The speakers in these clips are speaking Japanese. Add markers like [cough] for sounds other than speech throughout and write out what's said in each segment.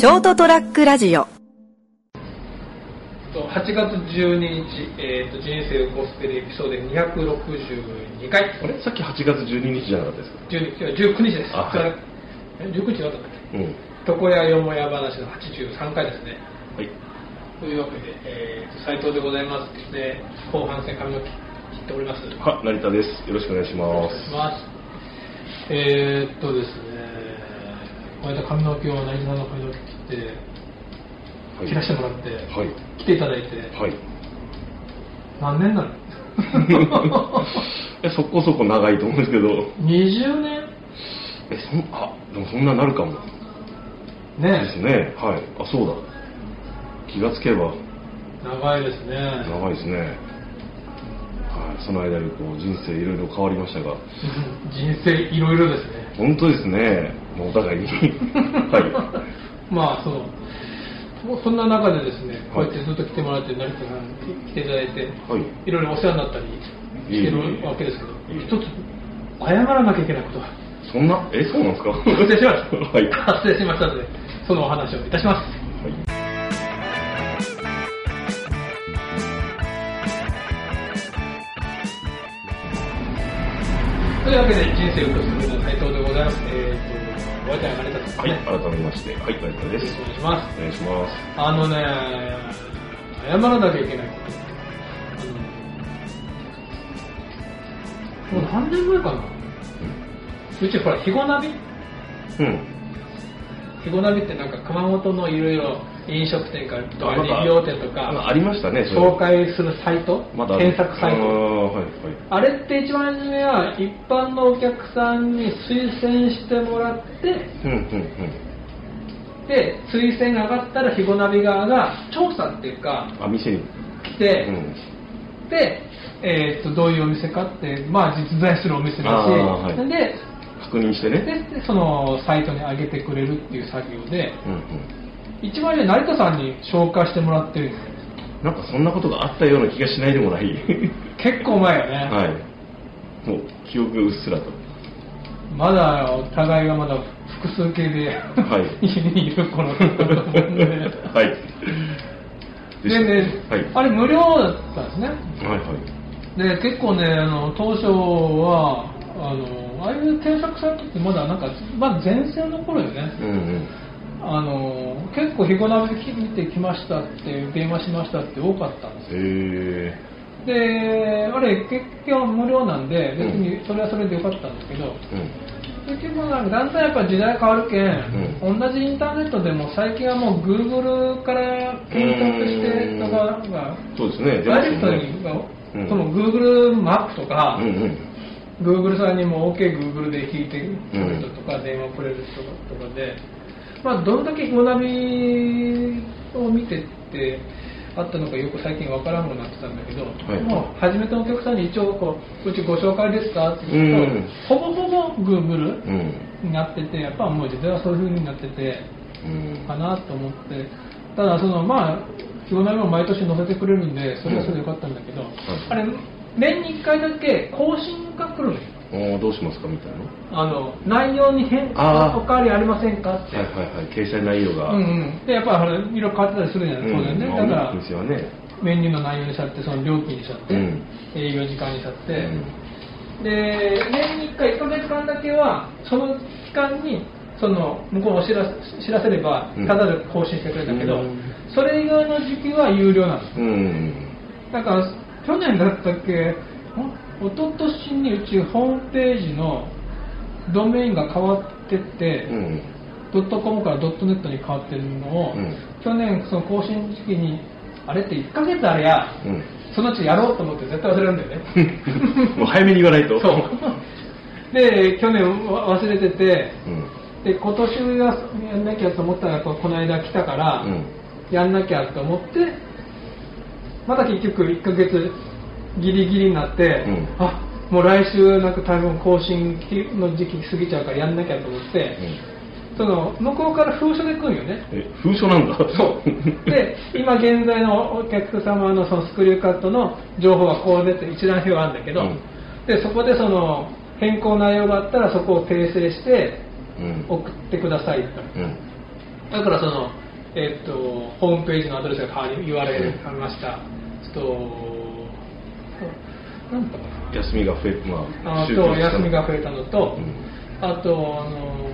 ショートトラックラジオ。と8月12日、えー、と人生ゴスペルエピソード262回。あれ？さっき8月12日じゃなかったですか？12 19日です。あはい。それえ19日だったんだっけ？うん。床屋よもや話の83回ですね。はい。というわけで、えー、と斉藤でございますで後半戦髪の毛切っております。は成田です。よろしくお願いしまお願いします。えー、っとですねこの間髪の毛を成田さんの髪の毛切ってす切らせてもらって、はい。来ていただいて、はい。何年なの？[laughs] えそこそこ長いと思うんですけど。20年？えそんあでもそんななるかも。ねですね。はい。あそうだ。気がつけば。長いですね。長いですね。はい。その間にこう人生いろいろ変わりましたが。[laughs] 人生いろいろですね本当ですね。もうお互いに。[laughs] はまあそのそんな中でですねこうはいやってずっと来てもらって成田さん来ていただいて、いはい。い、ろいろお世話になったりしていえいえ。るわけですけど一つ謝らなきゃいけないことがそんな？えそうなんですか？発生しました、はい。発生しましたのでそのお話をいたします。はい。というわけで人生を良くす。るざいます。えー、とはい改めましてはい成田です。お願いします。お願いします。あのね、謝らなきゃいけない。もう何年前かな。うちほら、ひごナビ。うん。ひごナビってなんか熊本のいろいろ飲食店かとかあなんか理容店とかありましたね紹介するサイト、まだ検索サイト。はいはい。あれって一番初めは一般のお客さんに推薦してもらって、うんうんうん。で、推薦が上がったらひごナビ側が調査っていうか、あ店に。来て、うん。で、えー、とどういうお店かって、まあ、実在するお店だし、はい。で確認してね。ででそのサイトに上げてくれるっていう作業でうんうん一番ね成田さんに紹介してもらってるんですよ。なんかそんなことがあったような気がしないでもない。結構前よね、はい。もう記憶がうっすらと。まだお互いがまだ複数形で、はい。家 [laughs] にいる頃だったと思うんで。はい。でね、はい。あれ無料だったんですね。はいはい。で結構ねあの当初はあのああいう検索サイトってまだなんか、まあ、前線の頃よね、うんうんあの結構、ひごナビ見てきましたって、電話しましたって多かったんですよ。へで、あれ、結局無料なんで、別うん。にそれはそれでよかったんですけど、えうん。結局なんか、だんだんやっぱ時代変わるけん、同じインターネットでも最近はもう Google から検索してとかが、そうですね。出ダイレクトに、うん。その Google マップとか、うんうん。Google さんにも OKGoogle で引いてくれる人とか、うん。電話くれる人とかで、まあ、どんだけゴナビを見てってあったのかよく最近わからんくなってたんだけど、はい。もう初めてのお客さんに一応こう、うちご紹介ですかって言うと、ほぼほぼ Google うん。になってて、やっぱもう時代はそういう風になってて、うんかなと思って、ただそのまあ、日ごなりも毎年載せてくれるんで、それはそれでよかったんだけど、あれ、年に1回だけ更新が来るのよ。おーどうしますかみたいな。あの内容に変あー。お変わりありませんかって、はいはいはい。掲載内容が。うんうん、でやっぱり色々変わってたりするじゃない、当然ね、まあだからお店はね。メニューの内容にしたって、その料金にしたって、うん。営業時間にしたって、うん。で年に1回、1ヶ月間だけは、その期間にその向こうを知ら知らせればうん、ただで更新してくれたけど、うん。それ以外の時期は有料なの。うん。だから去年だったっけ、お一昨年にうちホームページのドメインが変わってって、うんドットコムからドットネットに変わってるのを、うん。去年その更新時期に、あれって1ヶ月あれや、うん。そのうちやろうと思って絶対忘れるんだよね。[laughs] もう早めに言わないと。そう。で、去年わ忘れてて、うん。で、今年はやんなきゃと思ったら、この間来たから、うん。やんなきゃと思って、また結局1ヶ月ギリギリになって、うん。あもう来週なんか多分更新の時期過ぎちゃうからやんなきゃと思って、その向こうから封書で来るんよね。え封書なんだ。そう。で、今現在のお客様のそのスクリューカットの情報がこう出て一覧表があるんだけど、うん。で、そこでその変更内容があったらそこを訂正してうん。送ってくださいと。うん。だからその、えっとホームページのアドレスが変わり言われました、ちょっとなんだったかな休みが増えまあと宗教休みが増えたのと、うんあと、あの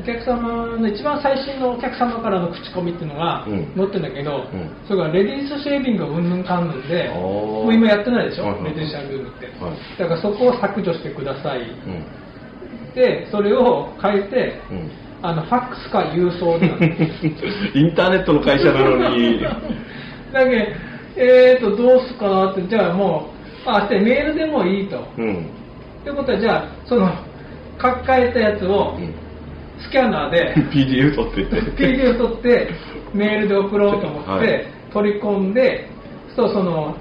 お客様の一番最新のお客様からの口コミっていうのがうん。載ってるんだけど、ん。それがレディースシェービングがうんぬんかんぬんで、もう今やってないでしょ、はいはいレディースシェービングって、はい。だからそこを削除してください、うん。でそれを変えて、うん。あのファックスか郵送 [laughs] インターネットの会社なのに。[laughs] だけどえーとどうすかなってじゃあもうあしてメールでもいいと。うん。ということはじゃあその [laughs] 書き換えたやつをうん。スキャナーで [laughs] PDF 取ってって。PDF 取ってメールで送ろうと思って、はい。取り込んでそうその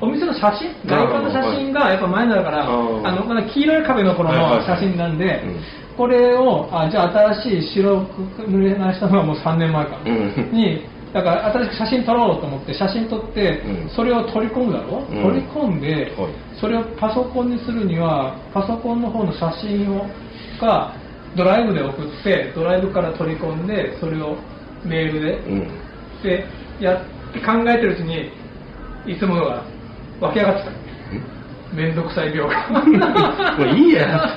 お店の写真外観の写真がやっぱ前だからあのまだ黄色い壁の頃の写真なんで、うん。これをあじゃあ新しい白く塗り直したのはもう3年前か、うん。にだから新しく写真撮ろうと思って写真撮って、うん。それを取り込むだろ、うん。取り込んで、はい。それをパソコンにするにはパソコンの方の写真をがドライブで送ってドライブから取り込んでそれをメールで、うん。でやって考えてるうちにいつものが湧き上がってた。めんどくさい病がもういいや。[laughs]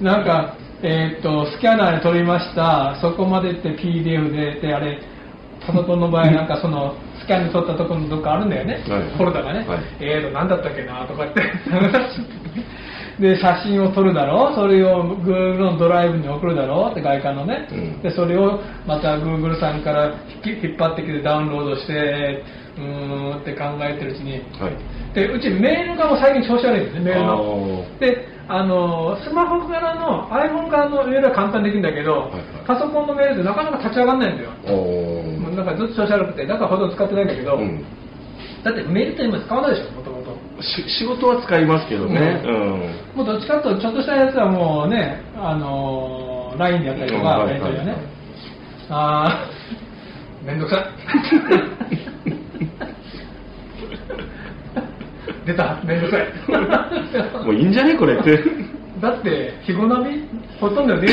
なんか、えーっとスキャナーで撮りました。そこまでって PDF でであれパソコンの場合なんかそのスキャンで撮ったところのどっかあるんだよね、はい。フォルダがね、はい。えーと何だったっけな？とか言って。で写真を撮るだろう。それを Google のドライブに送るだろう。って外観のね、うん。でそれをまた Google さんから引っ張ってきてダウンロードしてうーんって考えてるうちに。はい。でうちメールがもう最近調子悪いんですねメールあのー。であのスマホからの iPhone からのメールは簡単にできるんだけど、はいはい。パソコンのメールってなかなか立ち上がらないんだよ。もうなんかずっと調子悪くてだからほとんど使ってないんだけど、うん。だってメールって今使わないでしょもともとし仕事は使いますけどね、ううん。もうどっちかというとちょっとしたやつはもうねあの LINE でやったりとか、うんはいね、はいああ [laughs] めんどくさい [laughs] 出た。めんどくさい。もういいんじゃねこれって。だって、日ごなみ？ほとんどね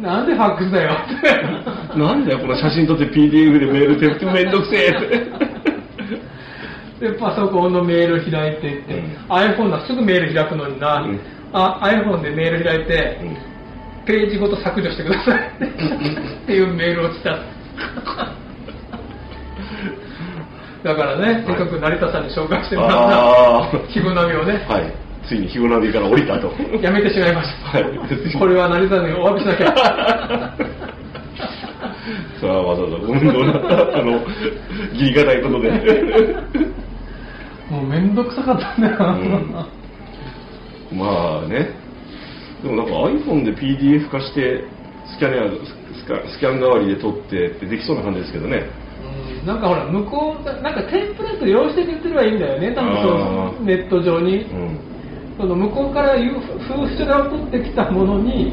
なんでファックスだよ。って。なんだよこの写真撮って PDF でメールって。ってめんどくせえ。ってで、パソコンのメール開いてって、うん。iPhone はすぐメール開くのにな、うん。あ iPhone でメール開いて、うん。ページごと削除してください。っていうメールを来た。だからね、せっかく成田さんに紹介してもらった、日ごなみをね、はい。ついに日ごなびから降りたと。やめてしまいました。[laughs] はい。これは成田さんにお詫びしなきゃ。それはわざわざごめんどうなったあの義理がたいことで。もうめんどくさかったんだよ。まあね。でもなんか iPhone で PDF 化してスキャネアスキャン代わりで撮ってってできそうな感じですけどね。うんなんかほら、向こうが、なんかテンプレート用意してって言ってればいいんだよね、多分そのネット上に。うんその向こうからいう風習が送ってきたものに、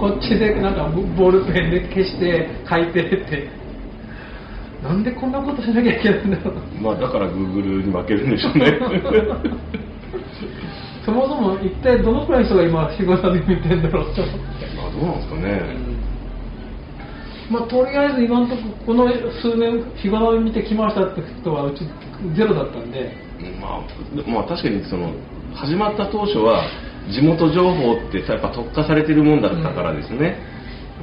こっちでなんかボールペンで消して書いてって。なんでこんなことしなきゃいけないんだろう。まあだから Google に負けるんでしょうね [laughs] そもそも一体どのくらいの人が今仕事で見てんだろうと。まあどうなんですかね、まあ、とりあえず今のところこの数年日頃見てきましたって人はうちゼロだったんで。まあ、まあ確かにその始まった当初は地元情報ってやっぱ特化されてるもんだったからですね、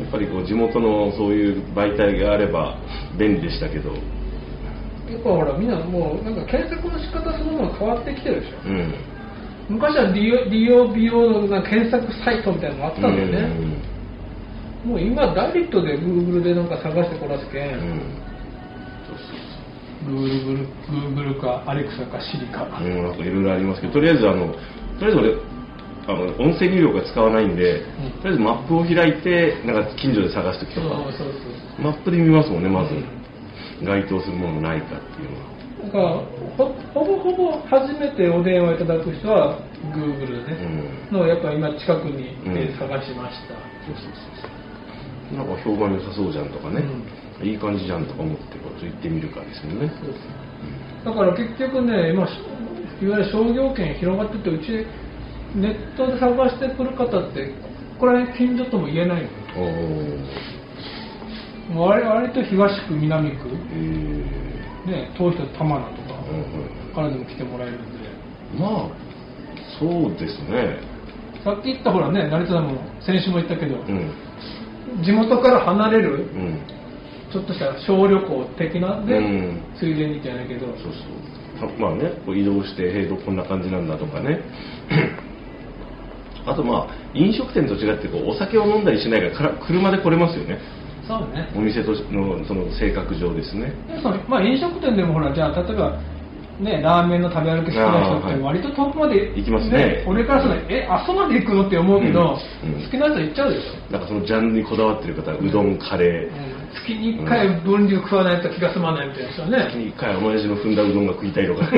やっぱりこう地元のそういう媒体があれば便利でしたけど、やっぱほらみんなもうなんか検索の仕方そのもの変わってきてるでしょ。うん、昔は利用利用美容の検索サイトみたいなのもあったんだよね、もう今ダイレクトで Google でなんか探してこらすけん、うん、うん、Google, Google か Alexa か Siri か、うん、なんかいろいろありますけどとりあえずあのとりあえず俺あの音声入力が使わないんで、うん。とりあえずマップを開いてなんか近所で探す時とか。マップで見ますもんねまず、うん。該当するものがないかっていうのは。そうだからほほぼほぼ初めてお電話いただく人は Google でね、のやっぱ今近くに、うん。探しました、そうそうそうそうなんか評判良さそうじゃんとかね、いい感じじゃんとか思ってこと行ってみるかですよね。だから結局ね今しいわゆる商業圏広がっててうちネットで探してくる方ってこれ近所とも言えない。の割割と東区南区、えね、遠い人玉名とかからでも来てもらえるんで。まあそうですね。さっき言ったほらね成田さんも先週も言ったけど、うん地元から離れるうん。ちょっとした小旅行的なで、うん。ついでにじゃないけど。そうそう。たまあねこう移動してへえどこんな感じなんだとかね。[clears throat] あとまあ飲食店と違ってこうお酒を飲んだりしないから車で来れますよね。そうね。お店としのその性格上ですね。でそのまあ、飲食店でもほらじゃあ例えばねラーメンの食べ歩き好きな人って割と遠くまで行きますね。俺からするとえあそこまで行くのって思うけど、うん。うん。好きな人行っちゃうでしょ、なんかそのジャンルにこだわってる方はうどんカレー。月に1回分量食わないと気が済まないみたいな人はね、月に一回親父の踏んだうどんが食いたいとか。[laughs]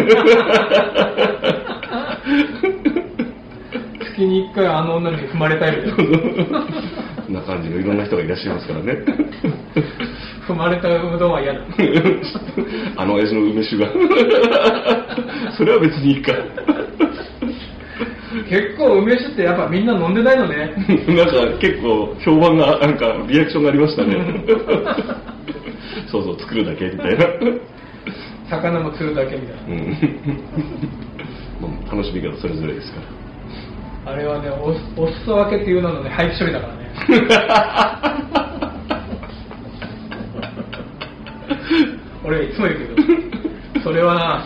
月に1回あの女に踏まれたいみたいな [laughs] な感じのいろんな人がいらっしゃいますからね。踏まれたうどんは嫌だ。[laughs] あの親父の梅酒が。[laughs] それは別にいいか。結構梅酒ってやっぱみんな飲んでないのね。[laughs] なんか結構評判がなんかリアクションがありましたね。そうそう作るだけみたいな。魚も釣るだけみたいな。うん。もう楽しみ方それぞれですから。あれはねおお裾分けっていうののね廃棄処理だからね [laughs] 俺はいつも言うけどそれはな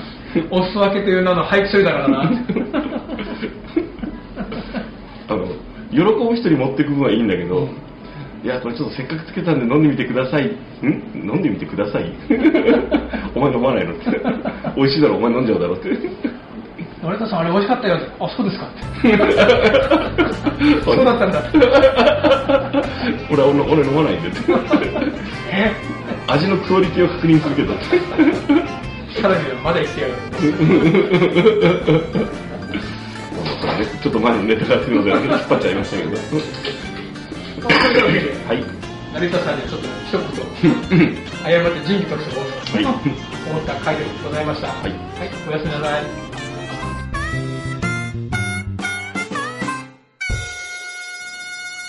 お裾分けという名の廃棄処理だからな。あの喜ぶ人に持ってく分はいいんだけど、いやこれちょっとせっかくつけたんで飲んでみてください。ん？飲んでみてください。[laughs] お前飲まないのって。美味しいだろ。お前飲んじゃうだろって成田さんあれ美味しかったよ。あそうですか。[laughs] そうだったんだ。俺は俺俺飲まないんで味のクオリティを確認するけど。さらにまだ言ってやる。ちょっと前のネタがので引っ張っちゃいましたけど。はい。成田さんにちょっと一言。謝って仁義としてはい。思った回でございました。はい。おやすみなさい